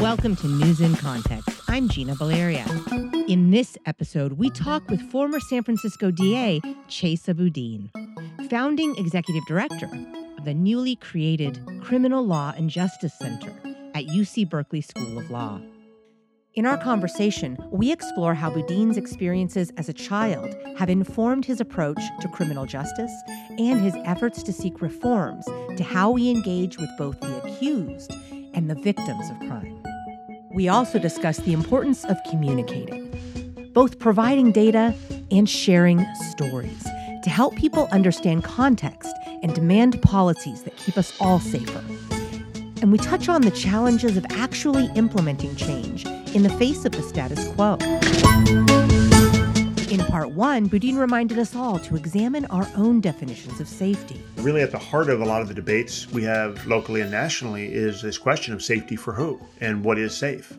Welcome to News in Context. I'm Gina Baleria. In this episode, we talk with former San Francisco DA Chesa Boudin, founding executive director of the newly created Criminal Law and Justice Center at UC Berkeley School of Law. In our conversation, we explore how Boudin's experiences as a child have informed his approach to criminal justice and his efforts to seek reforms to how we engage with both the accused and the victims of crime. We also discuss the importance of communicating, both providing data and sharing stories to help people understand context and demand policies that keep us all safer. And we touch on the challenges of actually implementing change in the face of the status quo. In part one, Boudin reminded us all to examine our own definitions of safety. Really, at the heart of a lot of the debates we have locally and nationally is this question of safety for who and what is safe.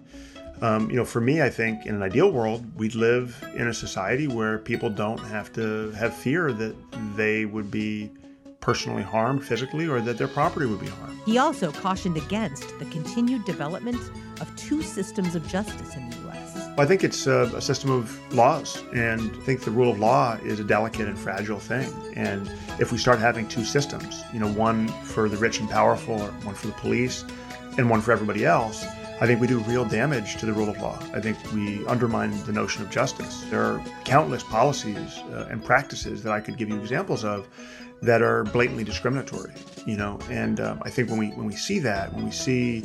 Um, you know, for me, I think in an ideal world, we'd live in a society where people don't have to have fear that they would be personally harmed physically or that their property would be harmed. He also cautioned against the continued development of two systems of justice in the U.S. I think it's a, a, system of laws, and I think the rule of law is a delicate and fragile thing. And if we start having two systems, you know, one for the rich and powerful, or one for the police, and one for everybody else, I think we do real damage to the rule of law. I think we undermine the notion of justice. There are countless policies uh, and practices that I could give you examples of that are blatantly discriminatory, you know. And um, I think when we when we see that, when we see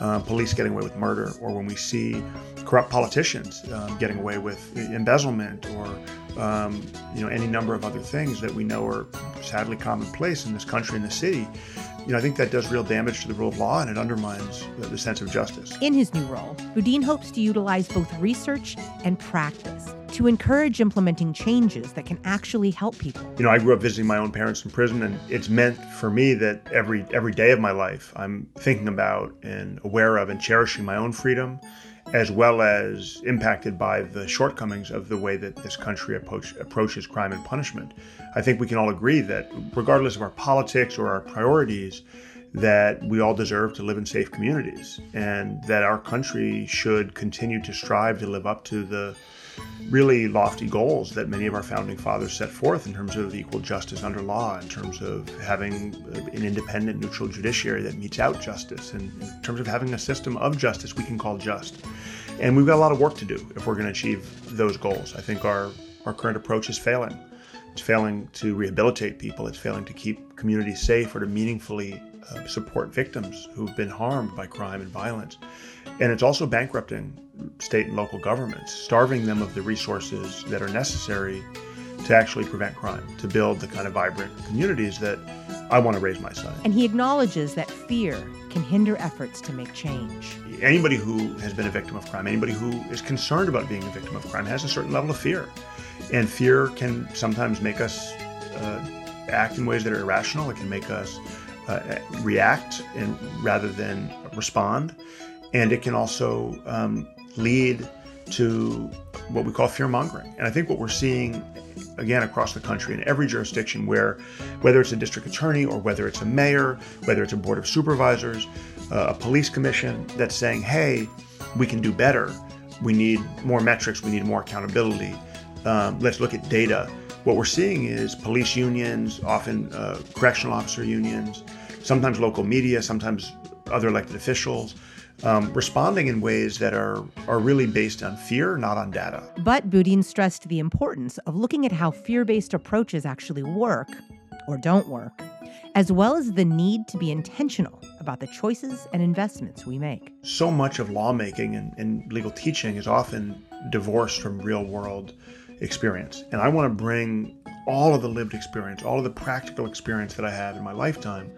uh, police getting away with murder, or when we see corrupt politicians um, getting away with embezzlement, or um, you know any number of other things that we know are sadly commonplace in this country and the city, you know, I think that does real damage to the rule of law and it undermines the, the sense of justice. In his new role, Boudin hopes to utilize both research and practice to encourage implementing changes that can actually help people. You know, I grew up visiting my own parents in prison, and it's meant for me that every every day of my life, I'm thinking about and aware of and cherishing my own freedom, as well as impacted by the shortcomings of the way that this country approach, approaches crime and punishment. I think we can all agree that, regardless of our politics or our priorities, that we all deserve to live in safe communities and that our country should continue to strive to live up to the really lofty goals that many of our founding fathers set forth in terms of equal justice under law, in terms of having an independent, neutral judiciary that metes out justice, and in terms of having a system of justice we can call just. And we've got a lot of work to do if we're going to achieve those goals. I think our, our current approach is failing. It's failing to rehabilitate people, it's failing to keep communities safe or to meaningfully uh, support victims who've been harmed by crime and violence. And it's also bankrupting state and local governments, starving them of the resources that are necessary to actually prevent crime, to build the kind of vibrant communities that I want to raise my son. And he acknowledges that fear can hinder efforts to make change. Anybody who has been a victim of crime, anybody who is concerned about being a victim of crime, has a certain level of fear. And fear can sometimes make us uh, act in ways that are irrational. It can make us uh, react and rather than respond. And it can also um, lead to what we call fear mongering. And I think what we're seeing again across the country in every jurisdiction where whether it's a district attorney or whether it's a mayor, whether it's a board of supervisors, uh, a police commission that's saying, hey, we can do better. We need more metrics. We need more accountability. Um, let's look at data. What we're seeing is police unions, often uh, correctional officer unions, sometimes local media, sometimes other elected officials, um, responding in ways that are, are really based on fear, not on data. But Boudin stressed the importance of looking at how fear based approaches actually work or don't work, as well as the need to be intentional about the choices and investments we make. So much of lawmaking and, and legal teaching is often divorced from real world experience. And I want to bring all of the lived experience, all of the practical experience that I have in my lifetime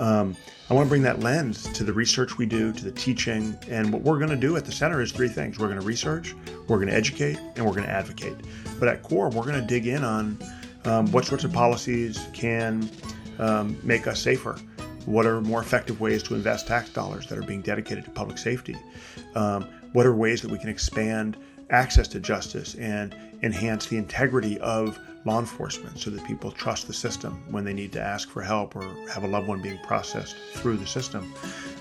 um, I want to bring that lens to the research we do, to the teaching. And what we're going to do at the center is three things we're going to research, we're going to educate, and we're going to advocate. But at core, we're going to dig in on um, what sorts of policies can um, make us safer. What are more effective ways to invest tax dollars that are being dedicated to public safety? Um, what are ways that we can expand access to justice and enhance the integrity of law enforcement so that people trust the system when they need to ask for help or have a loved one being processed through the system.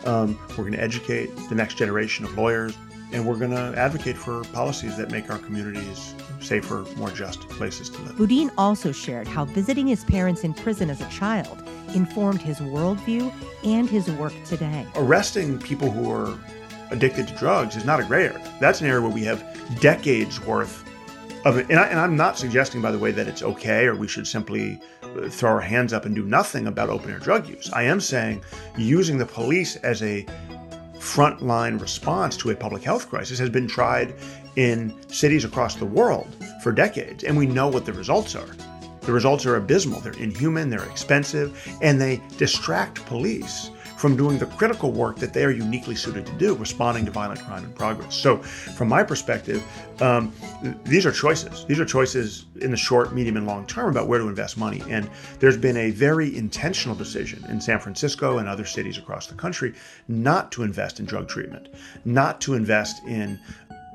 Um, we're going to educate the next generation of lawyers, and we're going to advocate for policies that make our communities safer, more just places to live. Boudin also shared how visiting his parents in prison as a child informed his worldview and his work today. Arresting people who are addicted to drugs is not a gray area. That's an area where we have decades worth of it. And, I, am not suggesting, by the way, that it's okay or we should simply uh, throw our hands up and do nothing about open air drug use. I am saying using the police as a frontline response to a public health crisis has been tried in cities across the world for decades, and we know what the results are. The results are abysmal. They're inhuman, they're expensive, and they distract police from doing the critical work that they are uniquely suited to do, responding to violent crime in progress. So, from my perspective, um, these are choices. These are choices in the short, medium, and long term about where to invest money. And there's been a very intentional decision in San Francisco and other cities across the country not to invest in drug treatment, not to invest in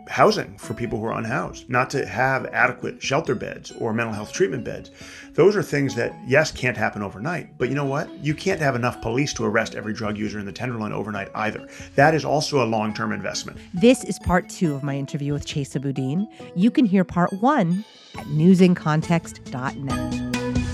housing for people who are unhoused, not to have adequate shelter beds or mental health treatment beds. Those are things that, yes, can't happen overnight. But you know what? You can't have enough police to arrest every drug user in the Tenderloin overnight either. That is also a long term investment. This is part two of my interview with Chesa Boudin. You can hear part one at newsincontext.net.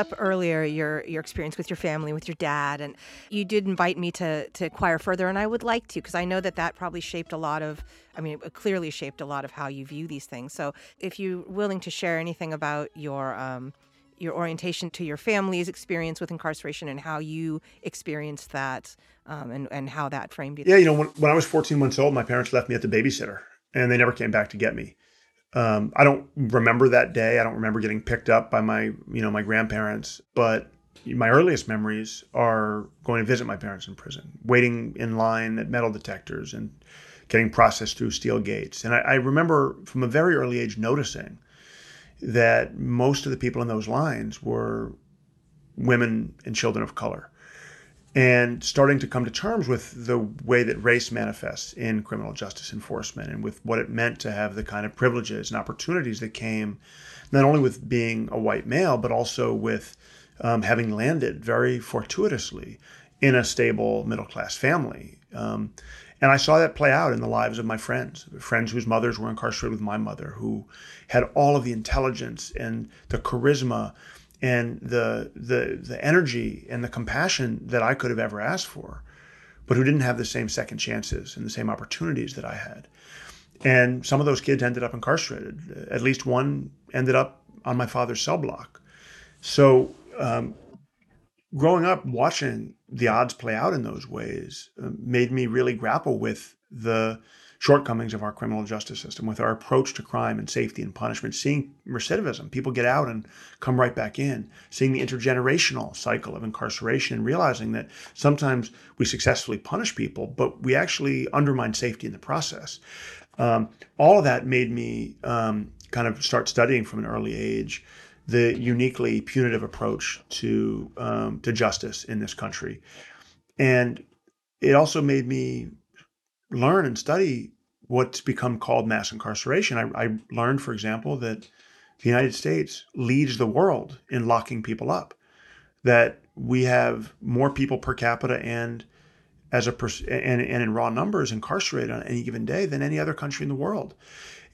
up earlier your your experience with your family, with your dad, and you did invite me to to inquire further, and I would like to because I know that that probably shaped a lot of. I mean, clearly shaped a lot of how you view these things. So, if you're willing to share anything about your um, your orientation to your family's experience with incarceration and how you experienced that um, and, and how that framed you. Yeah, you know, when, when I was 14 months old, my parents left me at the babysitter and they never came back to get me. Um, I don't remember that day. I don't remember getting picked up by my, you know, my grandparents. But my earliest memories are going to visit my parents in prison, waiting in line at metal detectors, and getting processed through steel gates. And I, I remember from a very early age noticing that most of the people in those lines were women and children of color and starting to come to terms with the way that race manifests in criminal justice enforcement and with what it meant to have the kind of privileges and opportunities that came not only with being a white male, but also with um, having landed very fortuitously in a stable middle class family. Um, and I saw that play out in the lives of my friends, friends whose mothers were incarcerated with my mother, who had all of the intelligence and the charisma and the the the energy and the compassion that I could have ever asked for, but who didn't have the same second chances and the same opportunities that I had. And some of those kids ended up incarcerated. At least one ended up on my father's cell block. So, um, growing up watching the odds play out in those ways uh, made me really grapple with the shortcomings of our criminal justice system, with our approach to crime and safety and punishment, seeing recidivism, people get out and come right back in, seeing the intergenerational cycle of incarceration, and realizing that sometimes we successfully punish people, but we actually undermine safety in the process. Um, all of that made me um, kind of start studying from an early age the uniquely punitive approach to um, to justice in this country, and it also made me learn and study what's become called mass incarceration. I, I, learned, for example, that the United States leads the world in locking people up. That we have more people per capita and as a pers- and, and in raw numbers incarcerated on any given day than any other country in the world.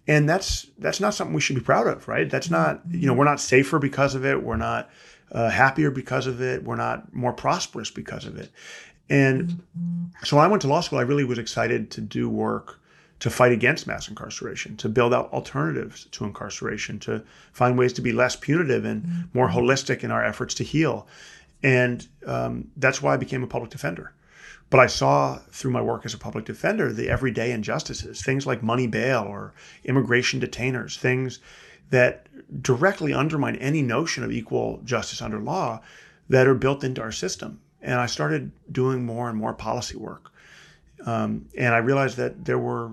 And that's that's not something we should be proud of, right? That's not you know we're not safer because of it. We're not uh, happier because of it. We're not more prosperous because of it. And so when I went to law school, I really was excited to do work to fight against mass incarceration, to build out alternatives to incarceration, to find ways to be less punitive and more holistic in our efforts to heal. And um, that's why I became a public defender. But I saw through my work as a public defender the everyday injustices, things like money bail or immigration detainers, things that directly undermine any notion of equal justice under law that are built into our system. And I started doing more and more policy work. Um, and I realized that there were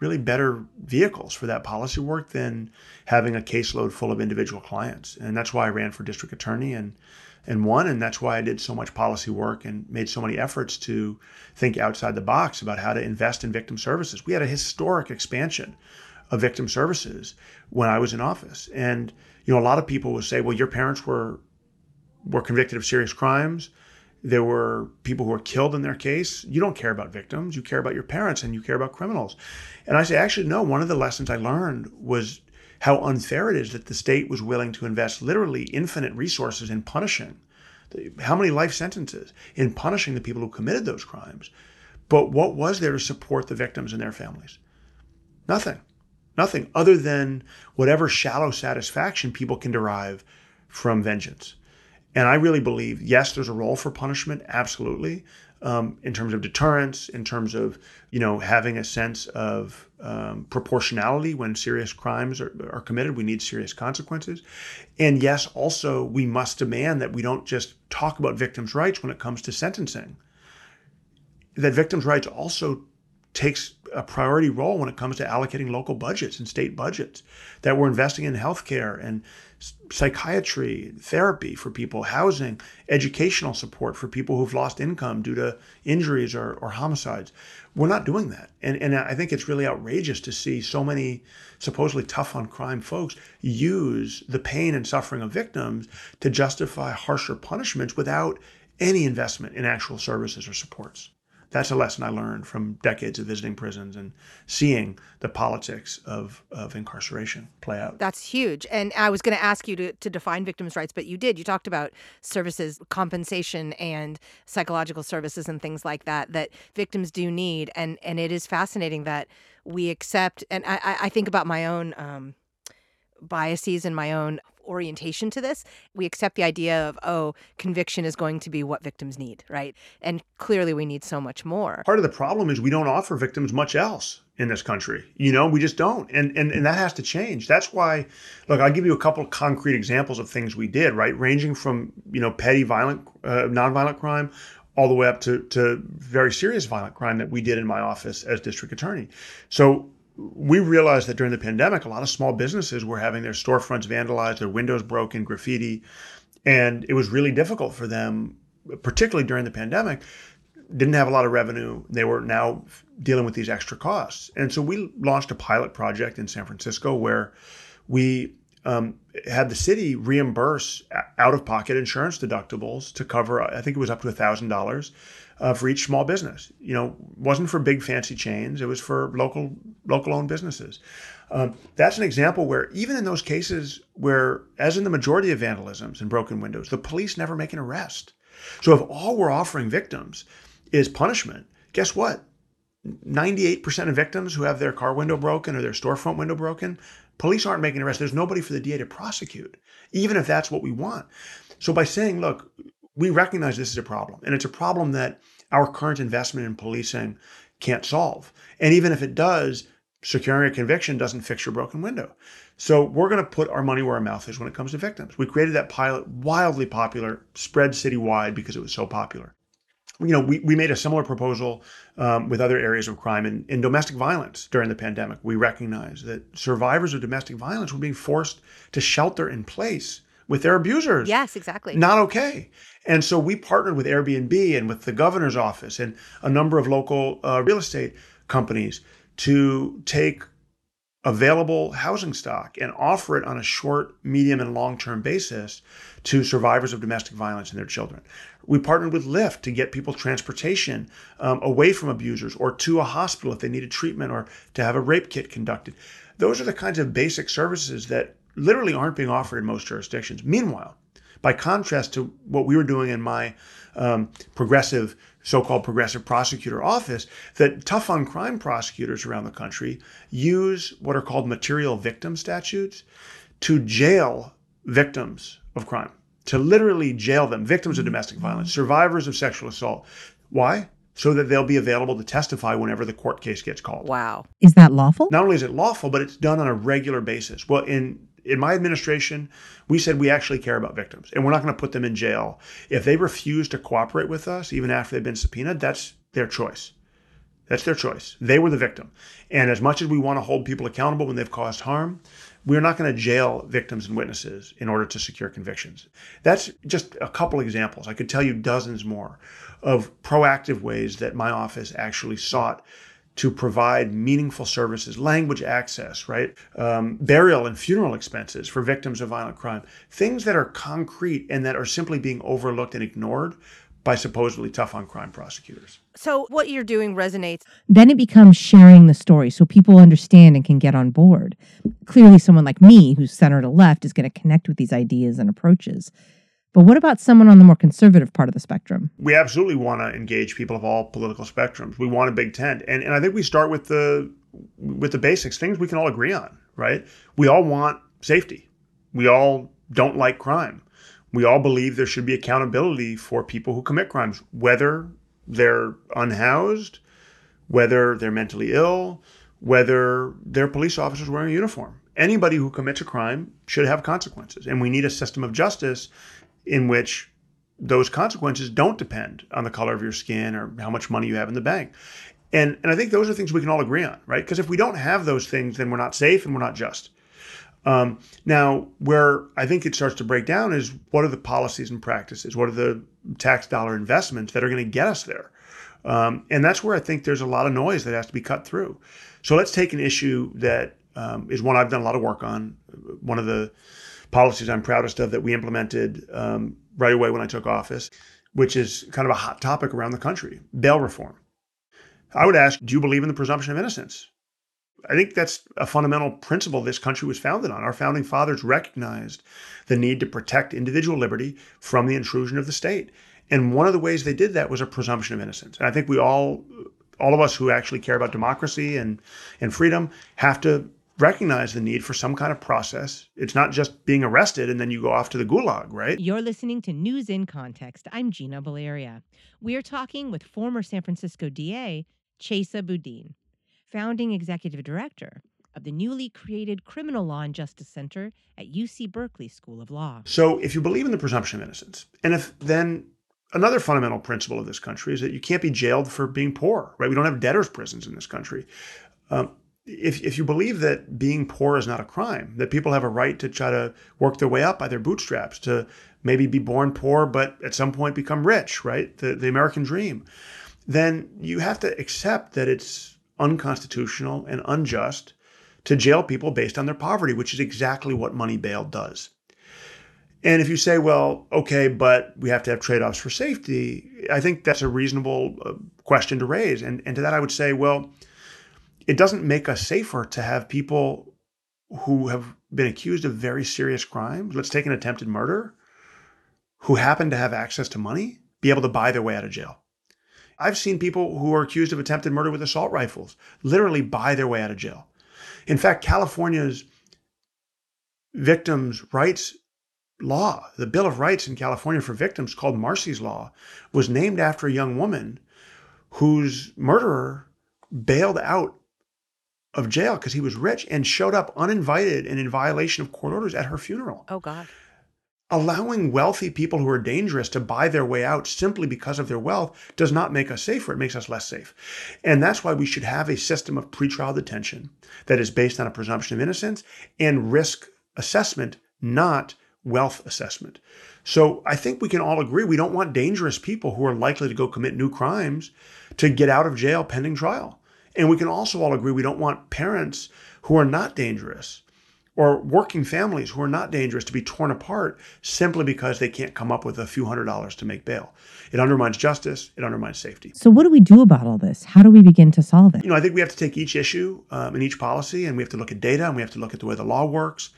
really better vehicles for that policy work than having a caseload full of individual clients. And that's why I ran for district attorney and and won. And that's why I did so much policy work and made so many efforts to think outside the box about how to invest in victim services. We had a historic expansion of victim services when I was in office. And you know, a lot of people would say, "Well, your parents were were convicted of serious crimes." There were people who were killed in their case. You don't care about victims. You care about your parents and you care about criminals. And I say, actually, no. One of the lessons I learned was how unfair it is that the state was willing to invest literally infinite resources in punishing how many life sentences in punishing the people who committed those crimes. But what was there to support the victims and their families? Nothing. Nothing other than whatever shallow satisfaction people can derive from vengeance. And I really believe, yes, there's a role for punishment, absolutely, um, in terms of deterrence, in terms of you know having a sense of um, proportionality when serious crimes are, are committed. We need serious consequences, and yes, also we must demand that we don't just talk about victims' rights when it comes to sentencing. That victims' rights also takes a priority role when it comes to allocating local budgets and state budgets. That we're investing in healthcare and psychiatry, therapy for people, housing, educational support for people who've lost income due to injuries or, or homicides. We're not doing that. And, and I think it's really outrageous to see so many supposedly tough on crime folks use the pain and suffering of victims to justify harsher punishments without any investment in actual services or supports that's a lesson I learned from decades of visiting prisons and seeing the politics of, of incarceration play out. That's huge. And I was going to ask you to, to define victims' rights, but you did. You talked about services, compensation, and psychological services and things like that that victims do need. And, and it is fascinating that we accept, and I, I think about my own um, biases and my own orientation to this. We accept the idea of, oh, conviction is going to be what victims need, right? And clearly we need so much more. Part of the problem is we don't offer victims much else in this country. You know, we just don't. And and, and that has to change. That's why look, I'll give you a couple concrete examples of things we did, right? Ranging from, you know, petty violent uh, nonviolent crime all the way up to, to very serious violent crime that we did in my office as district attorney. So we realized that during the pandemic, a lot of small businesses were having their storefronts vandalized, their windows broken, graffiti, and it was really difficult for them, particularly during the pandemic. Didn't have a lot of revenue. They were now dealing with these extra costs, and so we launched a pilot project in San Francisco where we um, had the city reimburse out-of-pocket insurance deductibles to cover. I think it was up to a thousand dollars uh, for each small business. You know, wasn't for big fancy chains. It was for local local owned businesses. Um, that's an example where even in those cases where, as in the majority of vandalisms and broken windows, the police never make an arrest. So if all we're offering victims is punishment, guess what? 98% of victims who have their car window broken or their storefront window broken, police aren't making arrests. There's nobody for the DA to prosecute, even if that's what we want. So by saying, look, we recognize this is a problem, and it's a problem that our current investment in policing can't solve. And even if it does, securing a conviction doesn't fix your broken window. So we're going to put our money where our mouth is when it comes to victims. We created that pilot, wildly popular, spread citywide because it was so popular. You know, we, we made a similar proposal um, with other areas of crime in, in domestic violence during the pandemic. We recognized that survivors of domestic violence were being forced to shelter in place with their abusers. Yes, exactly. Not okay. And so we partnered with Airbnb and with the governor's office and a number of local uh, real estate companies to take available housing stock and offer it on a short, medium, and long term basis to survivors of domestic violence and their children. We partnered with Lyft to get people transportation um, away from abusers or to a hospital if they needed treatment or to have a rape kit conducted. Those are the kinds of basic services that literally aren't being offered in most jurisdictions. Meanwhile, by contrast to what we were doing in my um, progressive, so-called progressive prosecutor office, that tough on crime prosecutors around the country use what are called material victim statutes to jail victims of crime, to literally jail them, victims of domestic violence, survivors of sexual assault. Why? so that they'll be available to testify whenever the court case gets called. Wow. Is that lawful? Not only is it lawful, but it's done on a regular basis. Well, in in my administration, we said we actually care about victims and we're not going to put them in jail. If they refuse to cooperate with us, even after they've been subpoenaed, that's their choice. That's their choice. They were the victim. And as much as we want to hold people accountable when they've caused harm, we're not going to jail victims and witnesses in order to secure convictions. That's just a couple examples. I could tell you dozens more of proactive ways that my office actually sought to provide meaningful services, language access, right? Um, burial and funeral expenses for victims of violent crime, things that are concrete and that are simply being overlooked and ignored by supposedly tough on crime prosecutors. So, what you're doing resonates. Then it becomes sharing the story so people understand and can get on board. Clearly, someone like me, who's center to left, is going to connect with these ideas and approaches. But what about someone on the more conservative part of the spectrum? We absolutely want to engage people of all political spectrums. We want a big tent. And, and I think we start with the with the basics, things we can all agree on, right? We all want safety. We all don't like crime. We all believe there should be accountability for people who commit crimes, whether they're unhoused, whether they're mentally ill, whether they're police officers wearing a uniform. Anybody who commits a crime should have consequences. And we need a system of justice in which those consequences don't depend on the color of your skin or how much money you have in the bank. And, and I think those are things we can all agree on, right? Because if we don't have those things, then we're not safe and we're not just. Um, now, where I think it starts to break down is what are the policies and practices? What are the tax dollar investments that are going to get us there? Um, and that's where I think there's a lot of noise that has to be cut through. So let's take an issue that um, is one I've done a lot of work on. One of the policies I'm proudest of that we implemented um, right away when I took office, which is kind of a hot topic around the country bail reform. I would ask, do you believe in the presumption of innocence? I think that's a fundamental principle this country was founded on. Our founding fathers recognized the need to protect individual liberty from the intrusion of the state. And one of the ways they did that was a presumption of innocence. And I think we all, all of us who actually care about democracy and, and freedom, have to recognize the need for some kind of process. It's not just being arrested and then you go off to the gulag, right? You're listening to News in Context. I'm Gina Baleria. We are talking with former San Francisco DA Chesa Boudin, founding executive director of the newly created Criminal Law and Justice Center at UC Berkeley School of Law. So, if you believe in the presumption of innocence, and if then another fundamental principle of this country is that you can't be jailed for being poor, right? We don't have debtors' prisons in this country. Um, if, if you believe that being poor is not a crime, that people have a right to try to work their way up by their bootstraps, to maybe be born poor, but at some point become rich, right? The, the American dream, then you have to accept that it's unconstitutional and unjust to jail people based on their poverty, which is exactly what money bail does. And if you say, well, okay, but we have to have trade offs for safety, I think that's a reasonable uh, question to raise. And, and to that, I would say, well, it doesn't make us safer to have people who have been accused of very serious crimes. Let's take an attempted murder, who happen to have access to money, be able to buy their way out of jail. I've seen people who are accused of attempted murder with assault rifles literally buy their way out of jail. In fact, California's victims' rights law, the Bill of Rights in California for victims called Marsy's Law, was named after a young woman whose murderer bailed out of jail because he was rich and showed up uninvited and in violation of court orders at her funeral. Oh, God. Allowing wealthy people who are dangerous to buy their way out simply because of their wealth does not make us safer. It makes us less safe. And that's why we should have a system of pretrial detention that is based on a presumption of innocence and risk assessment, not wealth assessment. So I think we can all agree we don't want dangerous people who are likely to go commit new crimes to get out of jail pending trial. And we can also all agree we don't want parents who are not dangerous or working families who are not dangerous to be torn apart simply because they can't come up with a few hundred dollars to make bail. It undermines justice, it undermines safety. So, what do we do about all this? How do we begin to solve it? You know, I think we have to take each issue um, and each policy and we have to look at data and we have to look at the way the law works.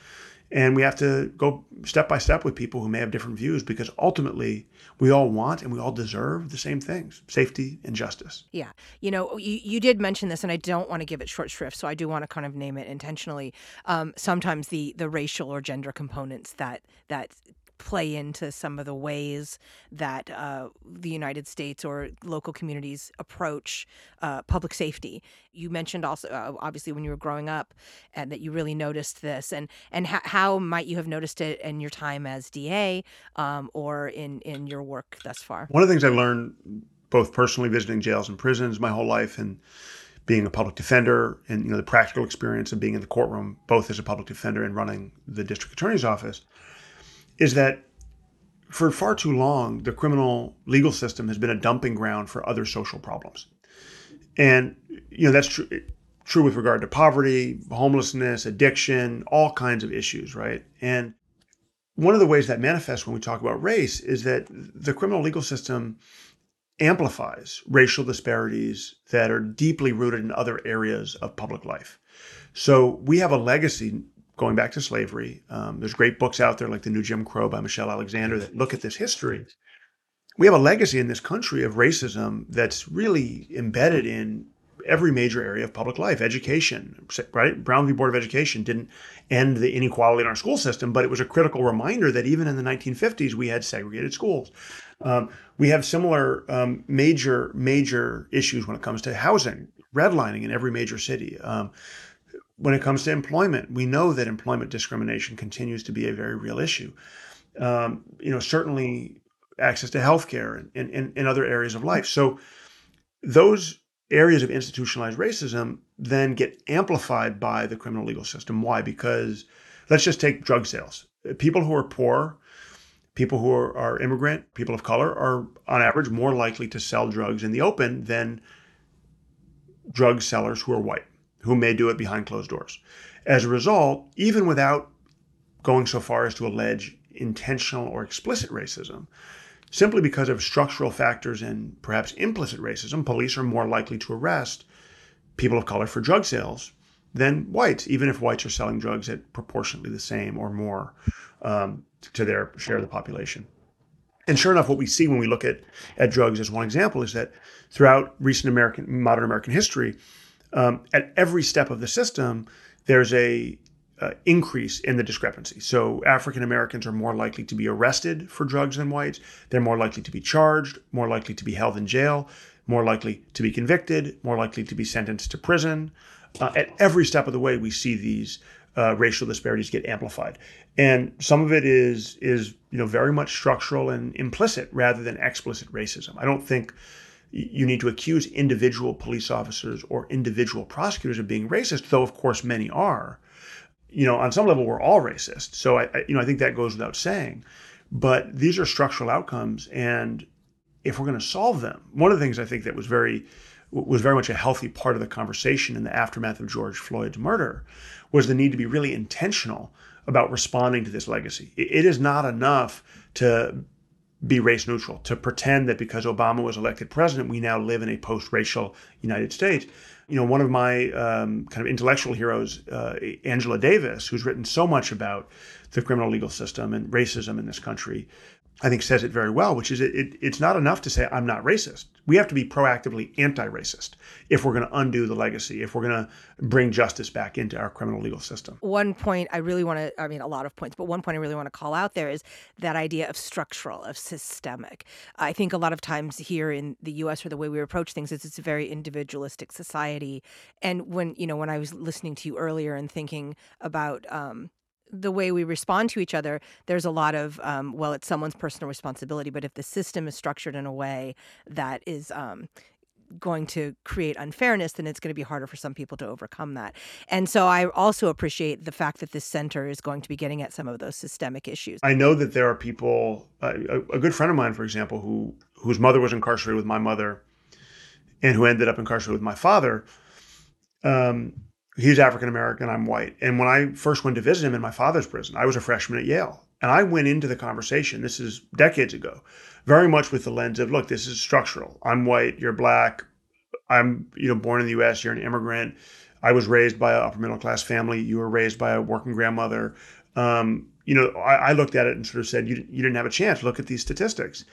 And we have to go step by step with people who may have different views because ultimately we all want and we all deserve the same things safety and justice. Yeah. You know, you, you did mention this, and I don't want to give it short shrift, so I do want to kind of name it intentionally. Um, sometimes the, the racial or gender components that, that play into some of the ways that uh, the United States or local communities approach uh, public safety. You mentioned also, uh, obviously, when you were growing up, and that you really noticed this, and and ha- how might you have noticed it in your time as DA um, or in in your work thus far? One of the things I learned both personally visiting jails and prisons my whole life and being a public defender and you know the practical experience of being in the courtroom both as a public defender and running the district attorney's office is that for far too long the criminal legal system has been a dumping ground for other social problems and you know that's true true with regard to poverty homelessness addiction all kinds of issues right and one of the ways that manifests when we talk about race is that the criminal legal system amplifies racial disparities that are deeply rooted in other areas of public life. So we have a legacy going back to slavery. Um, there's great books out there like The New Jim Crow by Michelle Alexander that look at this history. We have a legacy in this country of racism that's really embedded in every major area of public life. Education, right? Brown v. Board of Education didn't end the inequality in our school system, but it was a critical reminder that even in the 1950s we had segregated schools. Um, we have similar um, major major issues when it comes to housing, redlining in every major city. Um, when it comes to employment, we know that employment discrimination continues to be a very real issue. Um, you know, certainly access to healthcare and, and, and other areas of life. So those areas of institutionalized racism then get amplified by the criminal legal system. Why? Because let's just take drug sales. People who are poor people who are, are immigrant, people of color, are on average more likely to sell drugs in the open than drug sellers who are white, who may do it behind closed doors. As a result, even without going so far as to allege intentional or explicit racism, simply because of structural factors and perhaps implicit racism, police are more likely to arrest people of color for drug sales than whites, even if whites are selling drugs at proportionately the same or more um, to their share of the population. And sure enough, what we see when we look at, at drugs as one example is that throughout recent American, modern American history, um, at every step of the system, there's a uh, increase in the discrepancy. So African Americans are more likely to be arrested for drugs than whites. They're more likely to be charged, more likely to be held in jail, more likely to be convicted, more likely to be sentenced to prison. Uh, at every step of the way, we see these uh, racial disparities get amplified, and some of it is is you know very much structural and implicit rather than explicit racism. I don't think you need to accuse individual police officers or individual prosecutors of being racist, though of course many are. You know, on some level, we're all racist. So I, I you know I think that goes without saying. But these are structural outcomes, and if we're going to solve them, one of the things I think that was very was very much a healthy part of the conversation in the aftermath of George Floyd's murder was the need to be really intentional about responding to this legacy. It is not enough to be race neutral, to pretend that because Obama was elected president, we now live in a post racial United States. You know, one of my um, kind of intellectual heroes, uh, Angela Davis, who's written so much about the criminal legal system and racism in this country, I think says it very well, which is it, it, it's not enough to say I'm not racist. We have to be proactively anti-racist if we're going to undo the legacy, if we're going to bring justice back into our criminal legal system. One point I really want to, I mean, a lot of points, but one point I really want to call out there is that idea of structural, of systemic. I think a lot of times here in the U.S. or the way we approach things is it's a very individualistic society. And when you know, when I was listening to you earlier and thinking about um, the way we respond to each other, there's a lot of, um, well, it's someone's personal responsibility. But if the system is structured in a way that is um, going to create unfairness, then it's going to be harder for some people to overcome that. And so I also appreciate the fact that this center is going to be getting at some of those systemic issues. I know that there are people, uh, a, good friend of mine, for example, who whose mother was incarcerated with my mother and who ended up incarcerated with my father. Um, he's African American, I'm white. And when I first went to visit him in my father's prison, I was a freshman at Yale. And I went into the conversation, this is decades ago, very much with the lens of, look, this is structural. I'm white, you're black. I'm, you know, born in the US, you're an immigrant. I was raised by an upper middle class family. You were raised by a working grandmother. Um, you know, I, I, looked at it and sort of said, you, you didn't have a chance. Look at these statistics.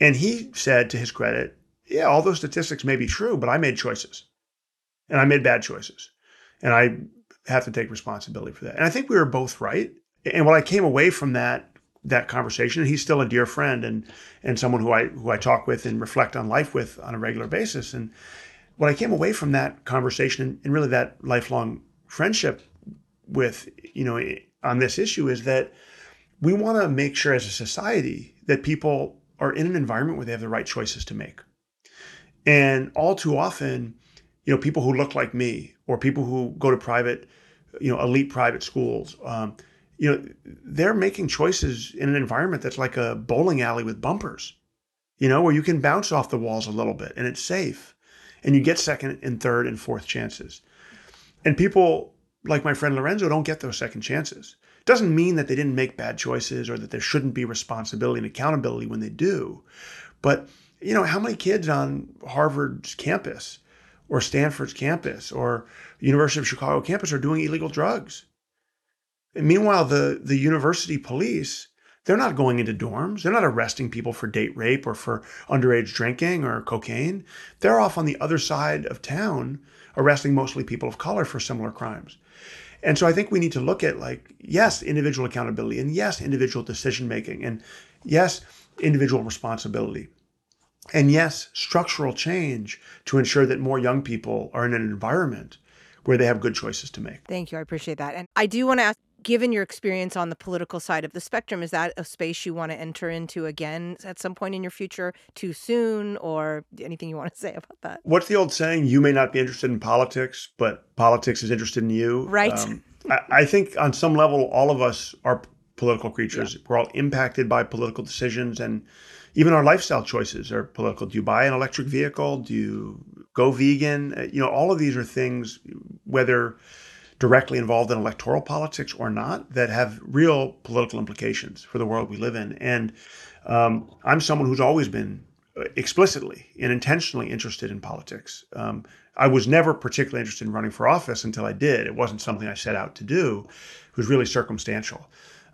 And he said, to his credit, yeah, all those statistics may be true, but I made choices. And I made bad choices and I have to take responsibility for that. And I think we were both right. And what I came away from that that conversation, and he's still a dear friend and and someone who I who I talk with and reflect on life with on a regular basis. And what I came away from that conversation and, really that lifelong friendship with you know on this issue is that we want to make sure as a society that people are in an environment where they have the right choices to make. And all too often, you know, people who look like me or people who go to private, you know, elite private schools, um, you know, they're making choices in an environment that's like a bowling alley with bumpers, you know, where you can bounce off the walls a little bit and it's safe and you get second and third and fourth chances. And people like my friend Lorenzo don't get those second chances. It Doesn't mean that they didn't make bad choices or that there shouldn't be responsibility and accountability when they do. But, you know, how many kids on Harvard's campus or Stanford's campus or University of Chicago campus are doing illegal drugs? And meanwhile, the, the university police, they're not going into dorms. They're not arresting people for date rape or for underage drinking or cocaine. They're off on the other side of town arresting mostly people of color for similar crimes. And so I think we need to look at like, yes, individual accountability and yes, individual decision making and yes, individual responsibility. And yes, structural change to ensure that more young people are in an environment where they have good choices to make. Thank you. I appreciate that. And I do want to ask given your experience on the political side of the spectrum, is that a space you want to enter into again at some point in your future too soon or anything you want to say about that? What's the old saying? You may not be interested in politics, but politics is interested in you. Right. Um, I, I, think on some level, all of us are political creatures. Yeah. We're all impacted by political decisions and even our lifestyle choices are political. Do you buy an electric vehicle? Do you go vegan? Uh, you know, all of these are things, whether directly involved in electoral politics or not that have real political implications for the world we live in. And um, I'm someone who's always been uh, explicitly and intentionally interested in politics. Um, I was never particularly interested in running for office until I did. It wasn't something I set out to do. It was really circumstantial.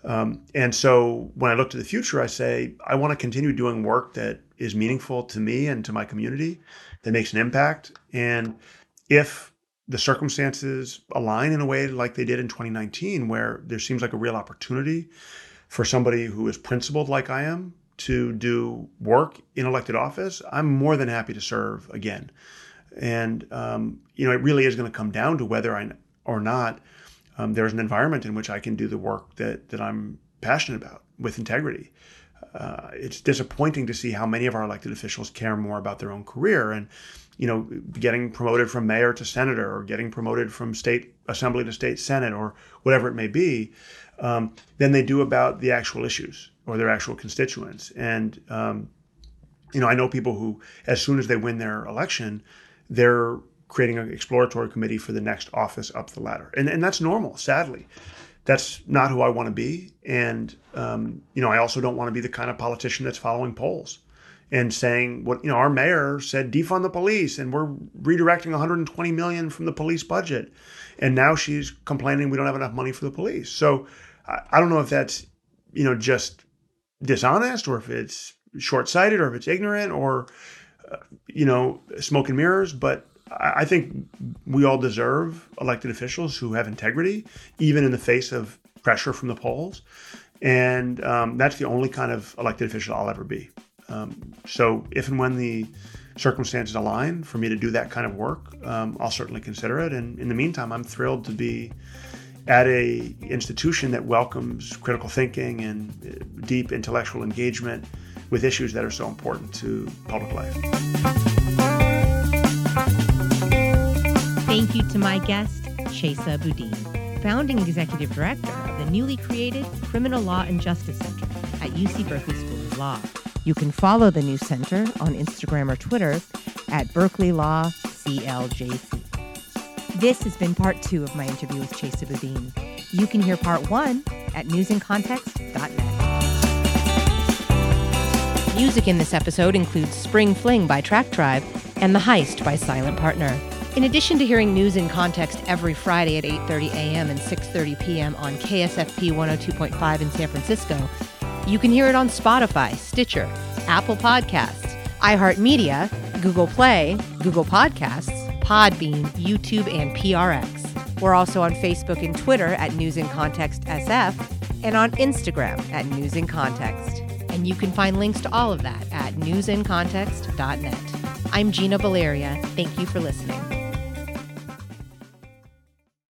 Um, and so when I look to the future, I say, I want to continue doing work that is meaningful to me and to my community, that makes an impact. And if the circumstances align in a way like they did in 2019, where there seems like a real opportunity for somebody who is principled like I am to do work in elected office, I'm more than happy to serve again. And, um, you know, it really is going to come down to whether I or not um, there's an environment in which I can do the work that, that I'm passionate about with integrity. Uh, it's disappointing to see how many of our elected officials care more about their own career. And you know, getting promoted from mayor to senator or getting promoted from state assembly to state senate or whatever it may be, um, than they do about the actual issues or their actual constituents. And, um, you know, I know people who, as soon as they win their election, they're creating an exploratory committee for the next office up the ladder. And, and that's normal, sadly. That's not who I want to be. And, um, you know, I also don't want to be the kind of politician that's following polls and saying what you know our mayor said defund the police and we're redirecting 120 million from the police budget and now she's complaining we don't have enough money for the police so i, I don't know if that's you know just dishonest or if it's short-sighted or if it's ignorant or uh, you know smoke and mirrors but I, think we all deserve elected officials who have integrity even in the face of pressure from the polls and um, that's the only kind of elected official i'll ever be um, so if and when the circumstances align for me to do that kind of work, um, I'll certainly consider it. And in the meantime, I'm thrilled to be at a institution that welcomes critical thinking and uh, deep intellectual engagement with issues that are so important to public life. Thank you to my guest, Chesa Boudin, founding executive director of the newly created Criminal Law and Justice Center at UC Berkeley School of Law. You can follow the new center on Instagram or Twitter at Berkeley Law CLJC. This has been part two of my interview with Chesa Boudin. You can hear part one at newsincontext.net. Music in this episode includes Spring Fling by Track Tribe and The Heist by Silent Partner. In addition to hearing news in context every Friday at 8:30 a.m. and 6:30 p.m. on KSFP 102.5 in San Francisco, you can hear it on Spotify, Stitcher, Apple Podcasts, iHeartMedia, Google Play, Google Podcasts, Podbean, YouTube, and PRX. We're also on Facebook and Twitter at News in Context SF and on Instagram at News in Context. And you can find links to all of that at newsincontext.net. I'm Gina Baleria. Thank you for listening.